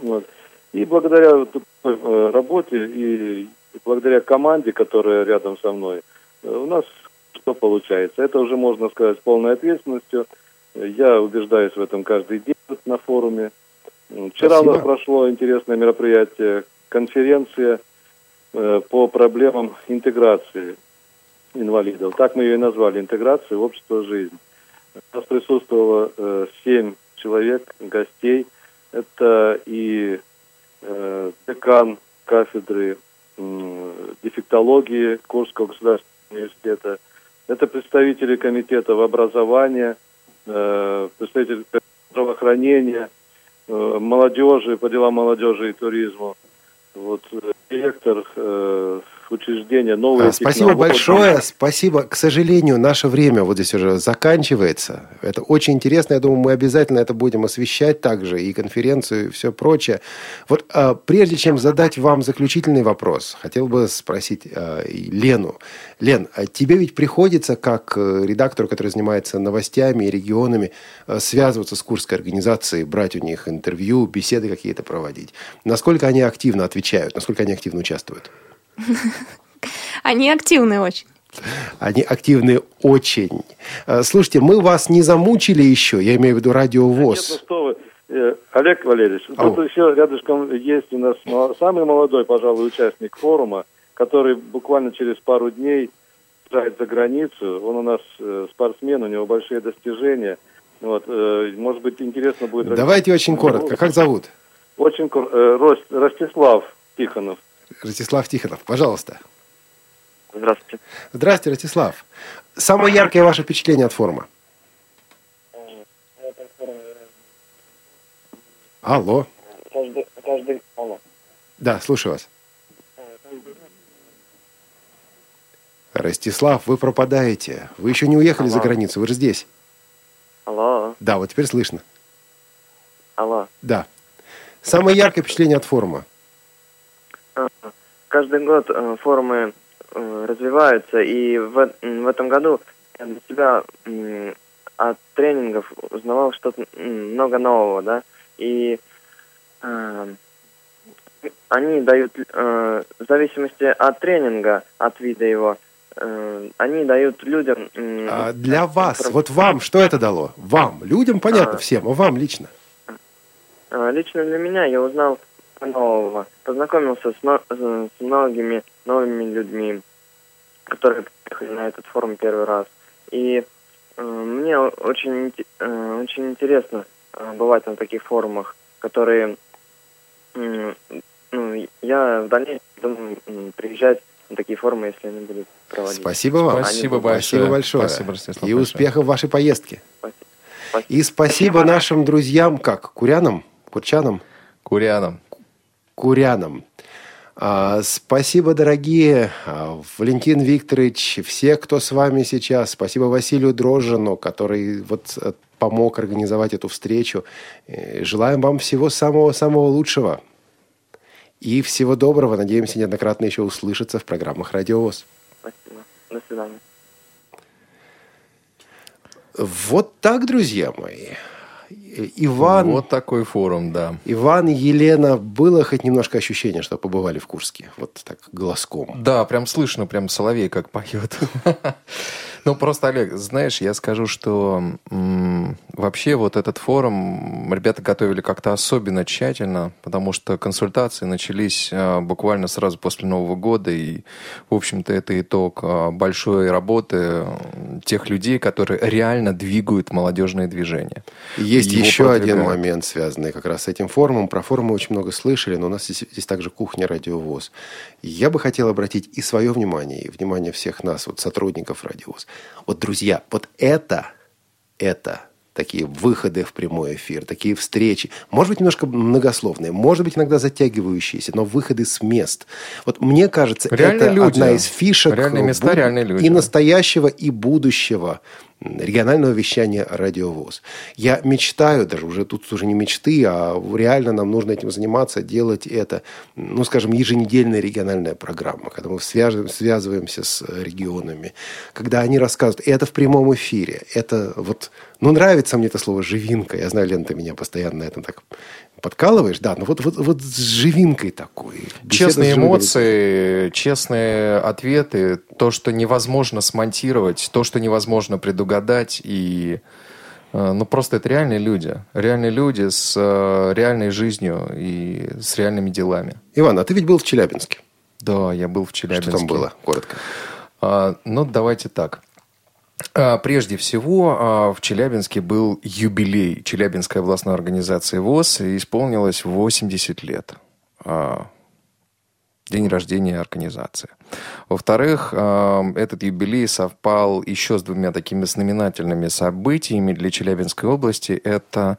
Вот. И благодаря э, работе и благодаря команде, которая рядом со мной, э, у нас что получается? Это уже можно сказать с полной ответственностью – я убеждаюсь в этом каждый день на форуме. Вчера Спасибо. у нас прошло интересное мероприятие, конференция э, по проблемам интеграции инвалидов. Так мы ее и назвали, интеграция в общество жизни. У нас присутствовало семь человек, гостей. Это и э, декан кафедры дефектологии Курского государственного университета. Это представители комитетов образования – Э, представитель здравоохранения, э, молодежи, по делам молодежи и туризму. Вот э, директор учреждения, новые Спасибо большое, спасибо. К сожалению, наше время вот здесь уже заканчивается. Это очень интересно. Я думаю, мы обязательно это будем освещать также, и конференцию, и все прочее. Вот а, прежде чем задать вам заключительный вопрос, хотел бы спросить а, Лену. Лен, а тебе ведь приходится, как э, редактору, который занимается новостями и регионами, э, связываться с Курской организацией, брать у них интервью, беседы какие-то проводить. Насколько они активно отвечают, насколько они активно участвуют? Они активны очень. Они активны очень. Э, слушайте, мы вас не замучили еще, я имею в виду радио ВОЗ. Нет, ну что вы. Э, Олег Валерьевич, Ау. тут еще рядышком есть у нас самый молодой, пожалуй, участник форума, который буквально через пару дней приезжает за границу. Он у нас э, спортсмен, у него большие достижения. Вот, может быть, интересно будет... Давайте очень коротко. Как зовут? Очень коротко. Ростислав Тихонов. Ростислав Тихонов, пожалуйста. Здравствуйте. Здравствуйте, Ростислав. Самое яркое ваше впечатление от форума? Алло. Каждый, каждый, алло. Да, слушаю вас. Ростислав, вы пропадаете. Вы еще не уехали за Алло. границу, вы же здесь. Алло, Да, вот теперь слышно. алло. Да. Самое яркое впечатление от форума? А, Каждый год э, форумы э, развиваются, и в, в этом году я для себя от тренингов узнавал что-то много нового, да, и э, они дают, э, в зависимости от тренинга, от вида его, э, они дают людям... А для вас, вот вам, что это дало? Вам, людям, понятно, А. всем, а вам лично? Лично для меня я узнал нового, познакомился с, но- с многими новыми людьми, которые приехали на этот форум первый раз. И э, мне очень, э, очень интересно э, бывать на таких форумах, которые м, ну, я в дальнейшем думаю приезжать на такие форумы, если они будут проводить. Спасибо вам. Спасибо Они- большое. Спасибо большое. Спасибо, Ростислав, И большое. успехов в вашей поездке. Спасибо. И спасибо нашим друзьям, как, курянам, курчанам, Курянам. Курянам. А, спасибо, дорогие а, Валентин Викторович, все, кто с вами сейчас. Спасибо Василию Дрожжину, который вот э, помог организовать эту встречу. Э, Желаем вам всего самого-самого лучшего. И всего доброго. Надеемся, неоднократно еще услышаться в программах «Радио ВОЗ». Спасибо. До свидания. Вот так, друзья мои. Иван, Вот такой форум, да. Иван и Елена, было хоть немножко ощущение, что побывали в Курске? Вот так, голоском. Да, прям слышно, прям соловей как поет. Ну, просто, Олег, знаешь, я скажу, что м, вообще вот этот форум ребята готовили как-то особенно тщательно, потому что консультации начались а, буквально сразу после Нового года, и, в общем-то, это итог а, большой работы тех людей, которые реально двигают молодежное движение. Есть Его еще один продвигают. момент, связанный как раз с этим форумом. Про форум мы очень много слышали, но у нас здесь, здесь также кухня радиовоз. Я бы хотел обратить и свое внимание, и внимание всех нас, вот сотрудников радиовоз. Вот, друзья, вот это, это такие выходы в прямой эфир, такие встречи, может быть, немножко многословные, может быть, иногда затягивающиеся, но выходы с мест. Вот мне кажется, Реальные это люди. одна из фишек Реальные места, буд- и настоящего, и будущего регионального вещания радиовоз. Я мечтаю, даже уже тут уже не мечты, а реально нам нужно этим заниматься, делать это, ну, скажем, еженедельная региональная программа, когда мы свяжем- связываемся с регионами, когда они рассказывают, и это в прямом эфире, это вот, ну, нравится мне это слово «живинка», я знаю, Лен, ты меня постоянно на этом так подкалываешь, да, но вот, вот, вот с живинкой такой. Честные эмоции, честные ответы, то, что невозможно смонтировать, то, что невозможно предугадать, и э, ну просто это реальные люди, реальные люди с э, реальной жизнью и с реальными делами. Иван, а ты ведь был в Челябинске. Да, я был в Челябинске. Что там было? Коротко. А, ну, давайте так. А, Прежде всего, а, в Челябинске был юбилей Челябинской областной организации ВОЗ, исполнилось 80 лет. А, День рождения организации. Во-вторых, этот юбилей совпал еще с двумя такими знаменательными событиями для Челябинской области. Это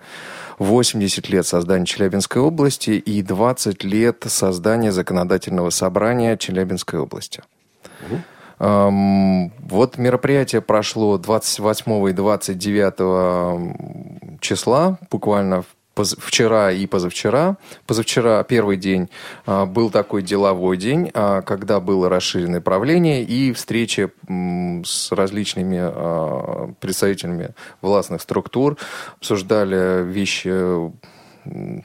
80 лет создания Челябинской области и 20 лет создания законодательного собрания Челябинской области. Эм, Вот мероприятие прошло 28 и 29 числа, буквально вчера и позавчера. Позавчера первый день а, был такой деловой день, а, когда было расширенное правление и встреча м, с различными а, представителями властных структур. Обсуждали вещи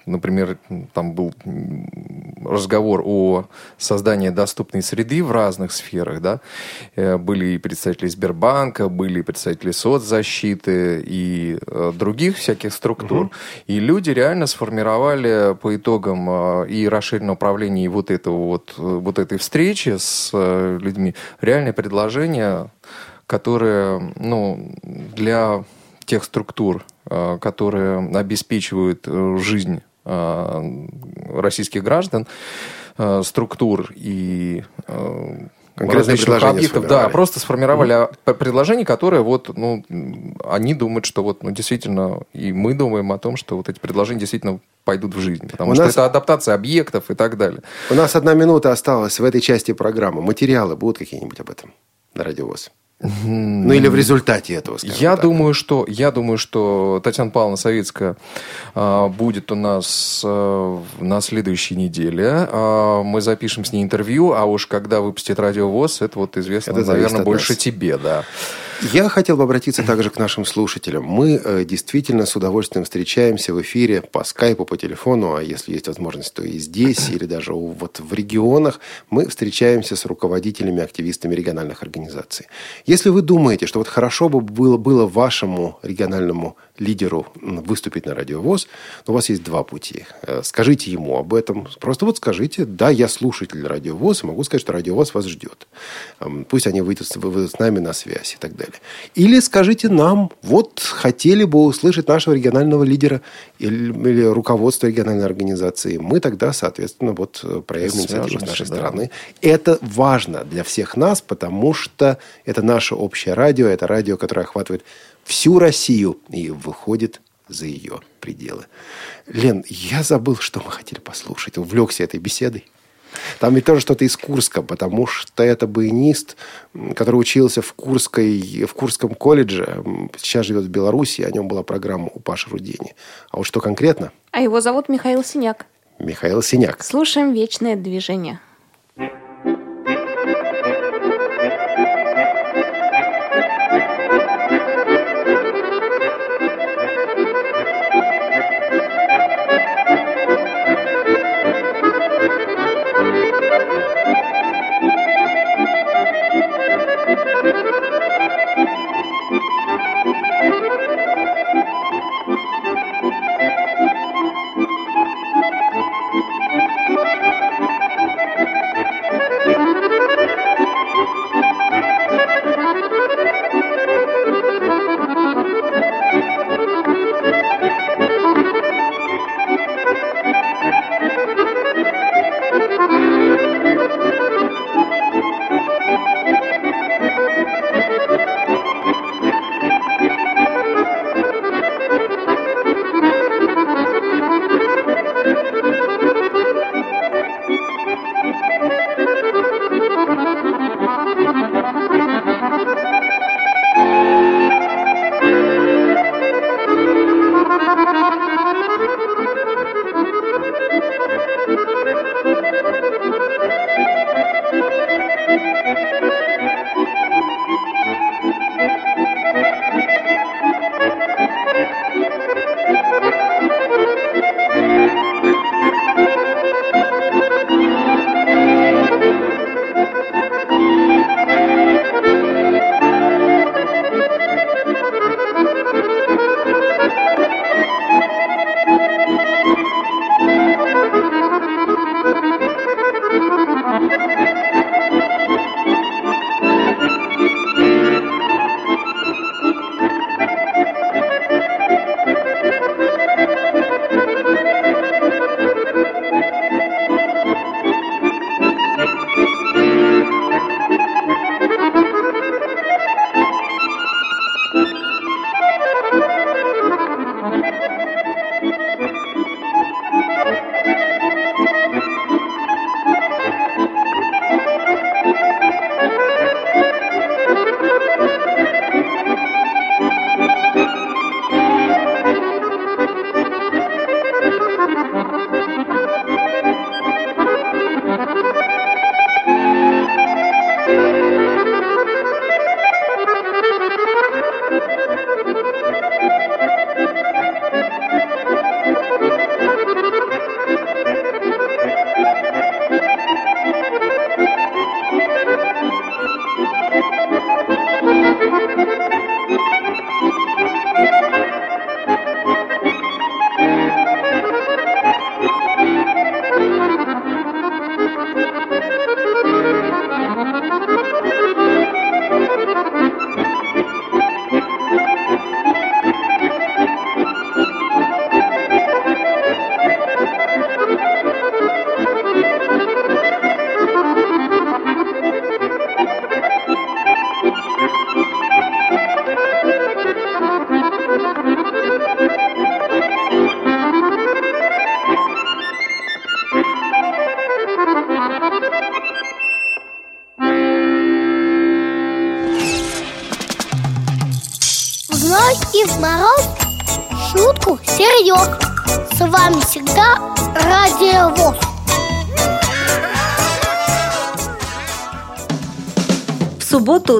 Например, там был разговор о создании доступной среды в разных сферах. Да? Э, Были и представители Сбербанка, были и представители соцзащиты и э, других всяких структур. И люди реально сформировали по итогам э, и расширенного управления, и вот, этого вот, вот этой встречи с людьми реальные предложения, которые ну, для тех структур, э, которые обеспечивают э, жизнь э, российских граждан, структур и предложение объектов. Да, просто сформировали п- предложение, которое вот, ну, они думают, что вот, ну, действительно, и мы думаем о том, что вот эти предложения действительно пойдут в жизнь. Потому У что нас- это адаптация объектов и так далее. У нас одна минута осталась в этой части программы. Материалы будут какие-нибудь об этом на радиовоз? Ну или в результате этого, Я так. думаю, что я думаю, что Татьяна Павловна Савицкая а, будет у нас а, на следующей неделе. А, мы запишем с ней интервью, а уж когда выпустит радиовоз, это вот известно, Это наверное, больше нас. тебе, да. Я хотел бы обратиться также к нашим слушателям. Мы э, действительно с удовольствием встречаемся в эфире по скайпу, по телефону, а если есть возможность, то и здесь, или даже вот в регионах. Мы встречаемся с руководителями, активистами региональных организаций. Если вы думаете, что вот хорошо бы было, было вашему региональному лидеру выступить на радиовоз, у вас есть два пути. Э, Скажите ему об этом. Просто вот скажите, да, я слушатель радиовоз, могу сказать, что радиовоз вас ждет. Эм, Пусть они выйдут с нами на связь и так далее. Или скажите нам, вот хотели бы услышать нашего регионального лидера или, или руководство региональной организации. Мы тогда, соответственно, вот э, проявим инициативу с нашей да. стороны. Это важно для всех нас, потому что это наше общее радио, это радио, которое охватывает всю Россию и выходит за ее пределы. Лен, я забыл, что мы хотели послушать. Увлекся этой беседой. Там ведь тоже что-то из Курска, потому что это баянист, который учился в, Курской, в Курском колледже, сейчас живет в Беларуси, о нем была программа у Паши Рудени. А вот что конкретно? А его зовут Михаил Синяк. Михаил Синяк. Слушаем «Вечное движение».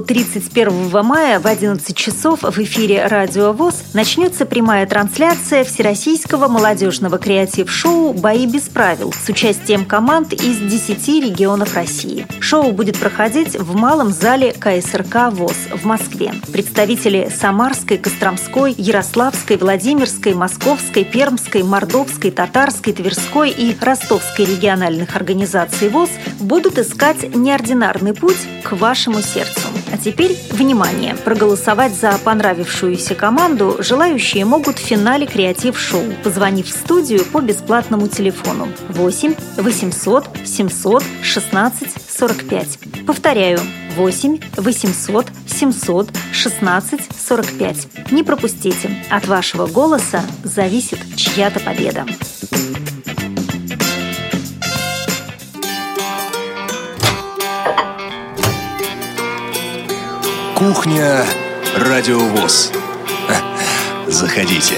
31 мая в 11 часов в эфире «Радио ВОЗ» начнется прямая трансляция Всероссийского молодежного креатив-шоу «Бои без правил» с участием команд из 10 регионов России. Шоу будет проходить в малом зале КСРК ВОЗ в Москве. Представители Самарской, Костромской, Ярославской, Владимирской, Московской, Пермской, Мордовской, Татарской, Тверской и Ростовской региональных организаций ВОЗ будут искать неординарный путь к вашему сердцу. А теперь, внимание! Проголосовать за понравившуюся команду желающие могут в финале креатив-шоу, позвонив в студию по бесплатному телефону 8 800 700 16 45. Повторяю, 8 800 700 16 45. Не пропустите, от вашего голоса зависит чья-то победа. Кухня Радиовоз. Заходите.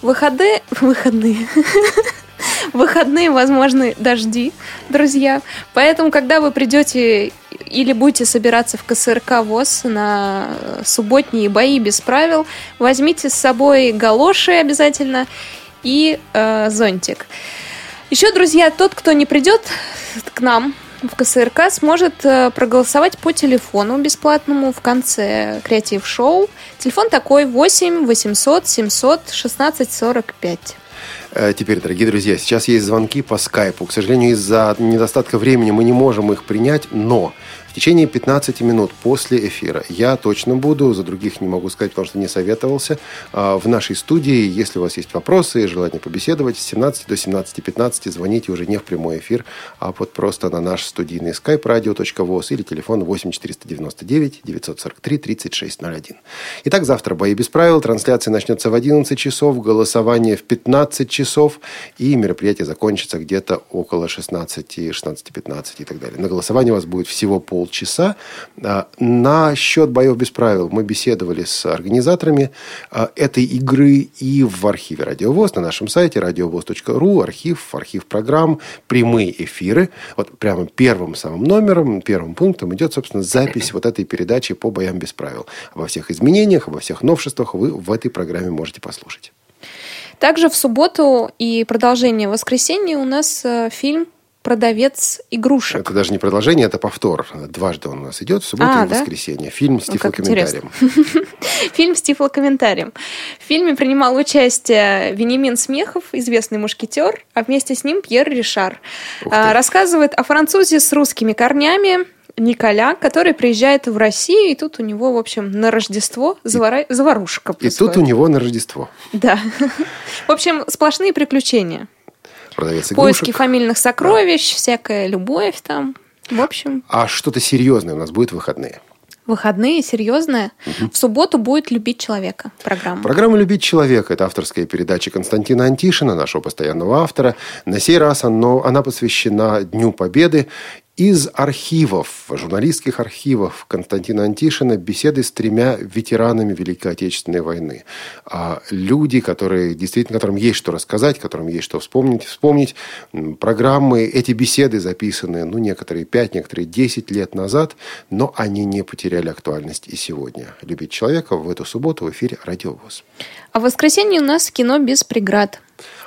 Выходы... Выходные. Выходные, возможны дожди, друзья. Поэтому, когда вы придете или будете собираться в КСРК ВОЗ на субботние бои без правил, возьмите с собой галоши обязательно и э, зонтик. Еще, друзья, тот, кто не придет к нам в КСРК сможет э, проголосовать по телефону бесплатному в конце креатив-шоу. Телефон такой 8 800 700 16 45. Теперь, дорогие друзья, сейчас есть звонки по скайпу. К сожалению, из-за недостатка времени мы не можем их принять, но течение 15 минут после эфира я точно буду, за других не могу сказать, потому что не советовался, а, в нашей студии. Если у вас есть вопросы желание побеседовать, с 17 до 17.15 звоните уже не в прямой эфир, а вот просто на наш студийный skype radio.voz или телефон 8 499 943 3601. Итак, завтра «Бои без правил». Трансляция начнется в 11 часов, голосование в 15 часов, и мероприятие закончится где-то около 16, 16.15 и так далее. На голосование у вас будет всего пол полчаса. А, на счет боев без правил мы беседовали с организаторами а, этой игры и в архиве Радиовоз, на нашем сайте радиовоз.ру, архив, архив программ, прямые эфиры. Вот прямо первым самым номером, первым пунктом идет, собственно, запись вот этой передачи по боям без правил. Обо всех изменениях, обо всех новшествах вы в этой программе можете послушать. Также в субботу и продолжение воскресенья у нас э, фильм продавец игрушек. Это даже не продолжение, это повтор. Дважды он у нас идет, в субботу а, и в да? воскресенье. Фильм с ну, тифлокомментарием. Фильм с тифлокомментарием. В фильме принимал участие Венимин Смехов, известный мушкетер, а вместе с ним Пьер Ришар. А, рассказывает о французе с русскими корнями, Николя, который приезжает в Россию, и тут у него, в общем, на Рождество завара... заварушка происходит. И тут у него на Рождество. Да. В общем, сплошные приключения продавец игрушек. Поиски фамильных сокровищ, всякая любовь там. В общем. А что-то серьезное у нас будет в выходные? Выходные, серьезные. Угу. В субботу будет «Любить человека» программа. Программа «Любить человека» – это авторская передача Константина Антишина, нашего постоянного автора. На сей раз оно, она посвящена Дню Победы из архивов, журналистских архивов Константина Антишина беседы с тремя ветеранами Великой Отечественной войны. А люди, которые действительно, которым есть что рассказать, которым есть что вспомнить, вспомнить. Программы, эти беседы записаны, ну, некоторые 5, некоторые 10 лет назад, но они не потеряли актуальность и сегодня. «Любить человека» в эту субботу в эфире «Радиовоз». А в воскресенье у нас кино без преград.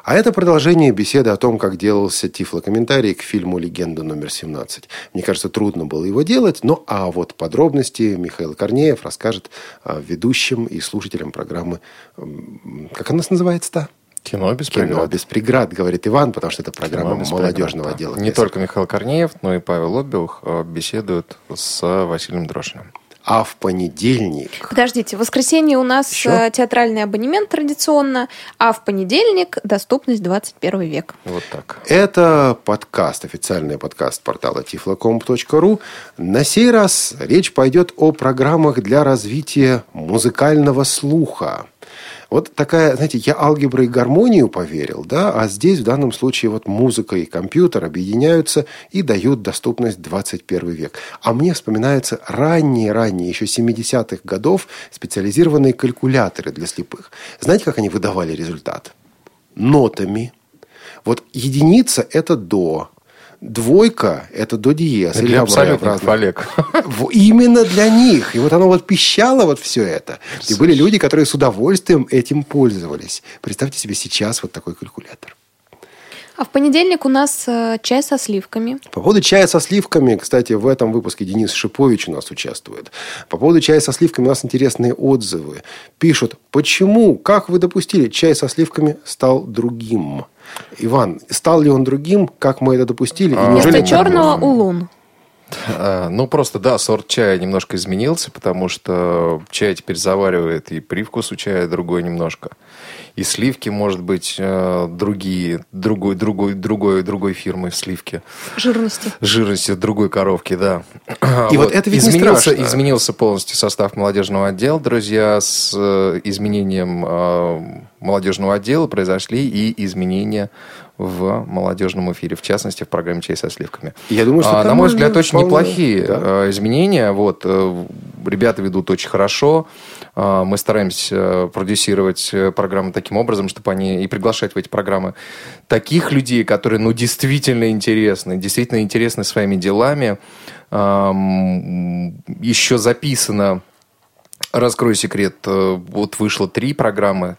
А это продолжение беседы о том, как делался тифлокомментарий к фильму «Легенда номер 17». Мне кажется, трудно было его делать, но а вот подробности Михаил Корнеев расскажет а, ведущим и слушателям программы. Как она называется-то? Кино без преград. Кино без преград, говорит Иван, потому что это программа молодежного преград, отдела. Да. Не только Михаил Корнеев, но и Павел Обиух а, беседуют с Василием Дрожиным а в понедельник... Подождите, в воскресенье у нас Еще? Э, театральный абонемент традиционно, а в понедельник доступность 21 век. Вот так. Это подкаст, официальный подкаст портала tiflocomp.ru. На сей раз речь пойдет о программах для развития музыкального слуха. Вот такая, знаете, я алгеброй и гармонию поверил, да, а здесь в данном случае вот музыка и компьютер объединяются и дают доступность 21 век. А мне вспоминаются ранние-ранние, еще 70-х годов специализированные калькуляторы для слепых. Знаете, как они выдавали результат? Нотами. Вот единица – это до, Двойка – это до диез. Для или абсолютных, Олег. Именно для них. И вот оно вот пищало вот все это. И были люди, которые с удовольствием этим пользовались. Представьте себе сейчас вот такой калькулятор. А в понедельник у нас э, чай со сливками. По поводу чая со сливками, кстати, в этом выпуске Денис Шипович у нас участвует. По поводу чая со сливками у нас интересные отзывы. Пишут, почему, как вы допустили, чай со сливками стал другим? Иван, стал ли он другим, как мы это допустили? А, Вместо черного улун. А, ну, просто, да, сорт чая немножко изменился, потому что чай теперь заваривает, и привкус у чая другой немножко и сливки, может быть, э, другие, другой, другой, другой, другой фирмы сливки. Жирности. Жирности другой коровки, да. И вот, вот это ведь изменился, не страшно. изменился полностью состав молодежного отдела, друзья, с э, изменением э, молодежного отдела произошли и изменения в молодежном эфире, в частности, в программе «Чай со сливками». Я думаю, что а, на мой взгляд, очень вполне, неплохие да. изменения. Вот, ребята ведут очень хорошо. А, мы стараемся э, продюсировать э, программы таким образом, чтобы они и приглашать в эти программы таких людей, которые, ну, действительно интересны, действительно интересны своими делами. Еще записано Раскрою секрет, э, вот вышло три программы,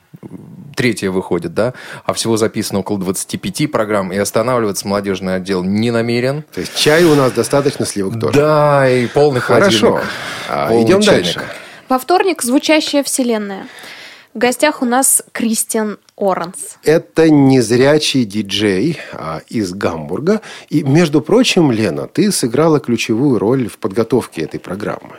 третья выходит, да, а всего записано около 25 программ, и останавливаться молодежный отдел не намерен. То есть чай у нас достаточно, сливок тоже. Да, и полный Хорошо. холодильник. А, полный идем чайник. дальше. Во вторник «Звучащая вселенная». В гостях у нас Кристиан Оранс. Это незрячий диджей а, из Гамбурга. И, между прочим, Лена, ты сыграла ключевую роль в подготовке этой программы.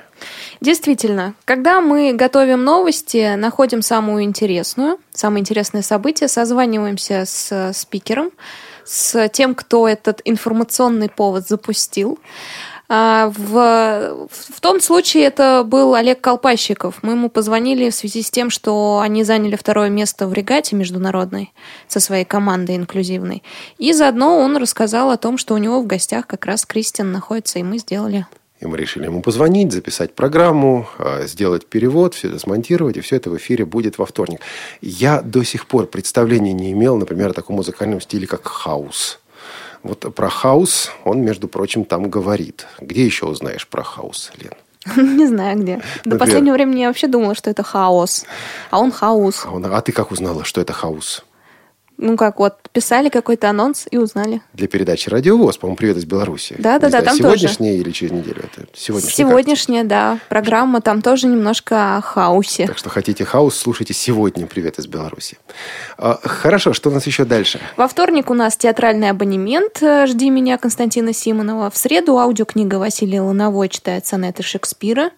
Действительно, когда мы готовим новости, находим самую интересную, самое интересное событие, созваниваемся с спикером, с тем, кто этот информационный повод запустил. А, в, в том случае это был Олег Колпащиков. Мы ему позвонили в связи с тем, что они заняли второе место в регате международной со своей командой инклюзивной. И заодно он рассказал о том, что у него в гостях как раз Кристиан находится, и мы сделали и мы решили ему позвонить, записать программу, а, сделать перевод, все это смонтировать, и все это в эфире будет во вторник. Я до сих пор представления не имел, например, о таком музыкальном стиле, как хаус. Вот про хаус он, между прочим, там говорит. Где еще узнаешь про хаус, Лен? Не знаю где. До Например, последнего времени я вообще думала, что это хаос. А он хаус. А, он, а ты как узнала, что это хаус? Ну как, вот писали какой-то анонс и узнали. Для передачи «Радио ВОС», по-моему, «Привет из Беларуси». Да-да-да, там сегодняшняя тоже. или через неделю? Это сегодняшняя. Сегодняшняя, да. Программа там тоже немножко о хаосе. Так что хотите хаос, слушайте сегодня «Привет из Беларуси». А, хорошо, что у нас еще дальше? Во вторник у нас театральный абонемент «Жди меня» Константина Симонова. В среду аудиокнига Василий Лановой читает сонеты Шекспира.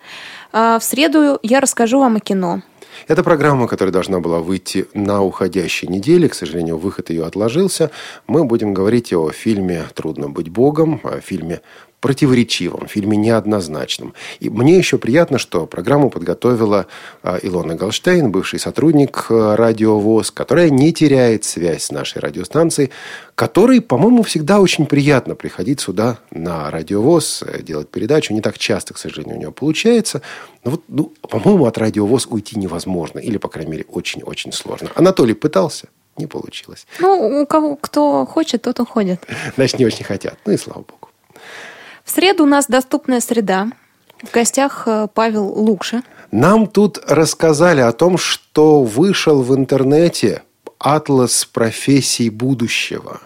А в среду я расскажу вам о кино. Это программа, которая должна была выйти на уходящей неделе. К сожалению, выход ее отложился. Мы будем говорить о фильме «Трудно быть Богом», о фильме противоречивом, фильме неоднозначном. И мне еще приятно, что программу подготовила а, Илона Галштейн, бывший сотрудник а, Радио ВОЗ, которая не теряет связь с нашей радиостанцией, которой, по-моему, всегда очень приятно приходить сюда на Радио ВОЗ, э, делать передачу. Не так часто, к сожалению, у нее получается. Но вот, ну, по-моему, от Радио ВОЗ уйти невозможно. Или, по крайней мере, очень-очень сложно. Анатолий пытался, не получилось. Ну, у кого кто хочет, тот уходит. Значит, не очень хотят. Ну и слава богу. В среду у нас доступная среда. В гостях э, Павел Лукша. Нам тут рассказали о том, что вышел в интернете атлас профессий будущего.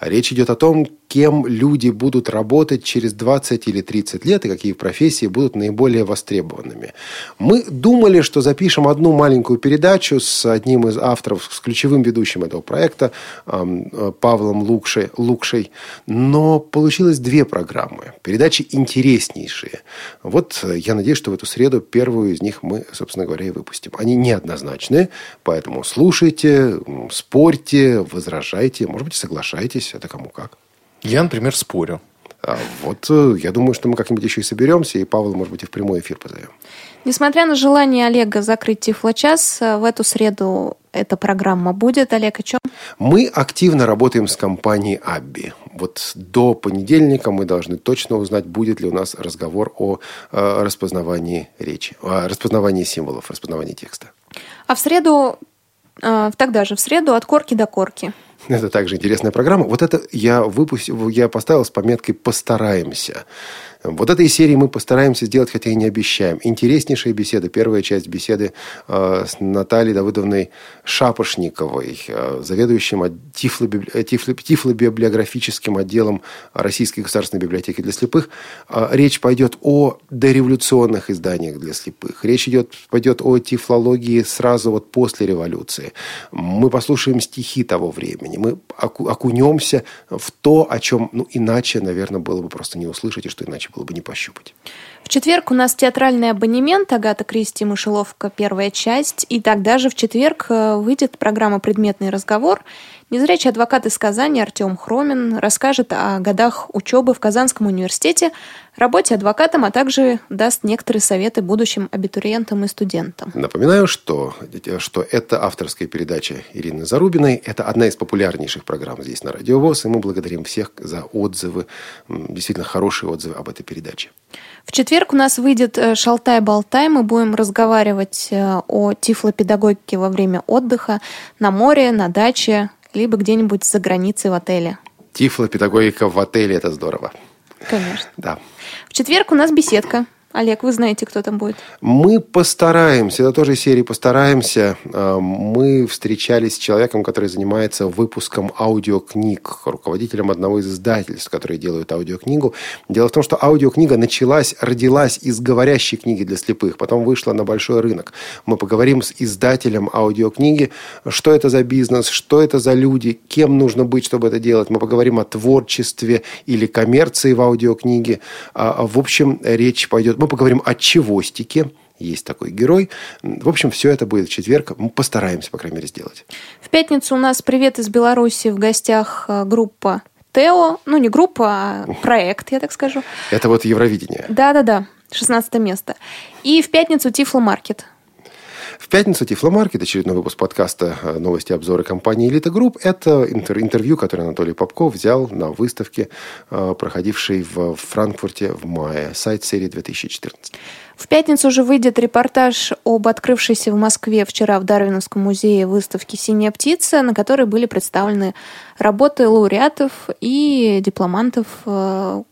Речь идет о том, кем люди будут работать через 20 или 30 лет и какие профессии будут наиболее востребованными. Мы думали, что запишем одну маленькую передачу с одним из авторов, с ключевым ведущим этого проекта, Павлом Лукшей, Лукшей, но получилось две программы. Передачи интереснейшие. Вот я надеюсь, что в эту среду первую из них мы, собственно говоря, и выпустим. Они неоднозначные, поэтому слушайте, спорьте, возражайте, может быть, соглашайтесь, это кому как. Я, например, спорю. А вот э, я думаю, что мы как-нибудь еще и соберемся, и Павла, может быть, и в прямой эфир позовем. Несмотря на желание Олега закрыть Тифлочас, в эту среду эта программа будет. Олег, о чем? Мы активно работаем с компанией Абби. Вот до понедельника мы должны точно узнать, будет ли у нас разговор о э, распознавании речи, о распознавании символов, распознавании текста. А в среду, э, тогда же в среду от корки до корки. Это также интересная программа. Вот это я выпустил, я поставил с пометкой «Постараемся». Вот этой серии мы постараемся сделать, хотя и не обещаем. Интереснейшая беседа. Первая часть беседы э, с Натальей Давыдовной Шапошниковой, э, заведующим тифлобибли... тифло... тифлобиблиографическим отделом Российской государственной библиотеки для слепых. Э, речь пойдет о дореволюционных изданиях для слепых. Речь идет, пойдет о тифлологии сразу вот после революции. Мы послушаем стихи того времени. Мы оку... окунемся в то, о чем ну, иначе, наверное, было бы просто не услышать, и что иначе было бы не пощупать. В четверг у нас театральный абонемент Агата Кристи Мышеловка, первая часть. И тогда же в четверг э, выйдет программа «Предметный разговор». Незрячий адвокат из Казани Артем Хромин расскажет о годах учебы в Казанском университете, работе адвокатом, а также даст некоторые советы будущим абитуриентам и студентам. Напоминаю, что, что это авторская передача Ирины Зарубиной. Это одна из популярнейших программ здесь на Радио ВОЗ, и мы благодарим всех за отзывы, действительно хорошие отзывы об этой передаче. В четверг у нас выйдет э, «Шалтай-болтай». Мы будем разговаривать э, о тифлопедагогике во время отдыха на море, на даче, либо где-нибудь за границей в отеле. Тифлопедагогика в отеле – это здорово. Конечно. Да. В четверг у нас беседка. Олег, вы знаете, кто там будет? Мы постараемся, это тоже серии постараемся. А, мы встречались с человеком, который занимается выпуском аудиокниг, руководителем одного из издательств, которые делают аудиокнигу. Дело в том, что аудиокнига началась, родилась из говорящей книги для слепых, потом вышла на большой рынок. Мы поговорим с издателем аудиокниги, что это за бизнес, что это за люди, кем нужно быть, чтобы это делать. Мы поговорим о творчестве или коммерции в аудиокниге. А, в общем, речь пойдет мы поговорим о Чевостике. Есть такой герой. В общем, все это будет в четверг. Мы постараемся, по крайней мере, сделать. В пятницу у нас «Привет из Беларуси» в гостях э, группа Тео. Ну, не группа, а проект, я так скажу. Это вот Евровидение. Да-да-да, 16 место. И в пятницу Тифломаркет. В пятницу Тифломаркет, очередной выпуск подкаста э, «Новости обзоры компании «Элита Групп». Это интервью, которое Анатолий Попков взял на выставке, э, проходившей в Франкфурте в мае. Сайт серии 2014. В пятницу уже выйдет репортаж об открывшейся в Москве вчера в Дарвиновском музее выставке «Синяя птица», на которой были представлены работы лауреатов и дипломантов э,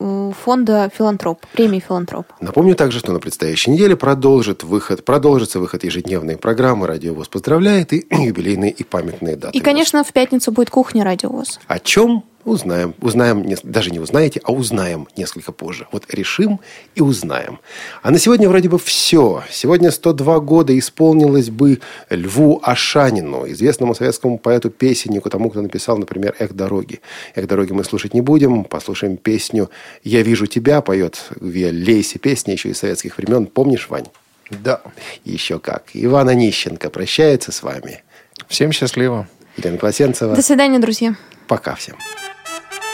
фонда «Филантроп», премии «Филантроп». Напомню также, что на предстоящей неделе продолжит выход, продолжится выход ежедневной программы «Радио ВОЗ поздравляет» и юбилейные и памятные даты. И, конечно, в пятницу будет кухня «Радио ВОЗ». О чем Узнаем. Узнаем, даже не узнаете, а узнаем несколько позже. Вот решим и узнаем. А на сегодня вроде бы все. Сегодня 102 года исполнилось бы Льву Ашанину, известному советскому поэту-песеннику, тому, кто написал, например, «Эх, дороги». «Эх, дороги» мы слушать не будем. Послушаем песню «Я вижу тебя», поет Виа Лейси, песня еще из советских времен. Помнишь, Вань? Да. Еще как. Ивана Нищенко прощается с вами. Всем счастливо. Елена Класенцева. До свидания, друзья. Пока всем. Thank you.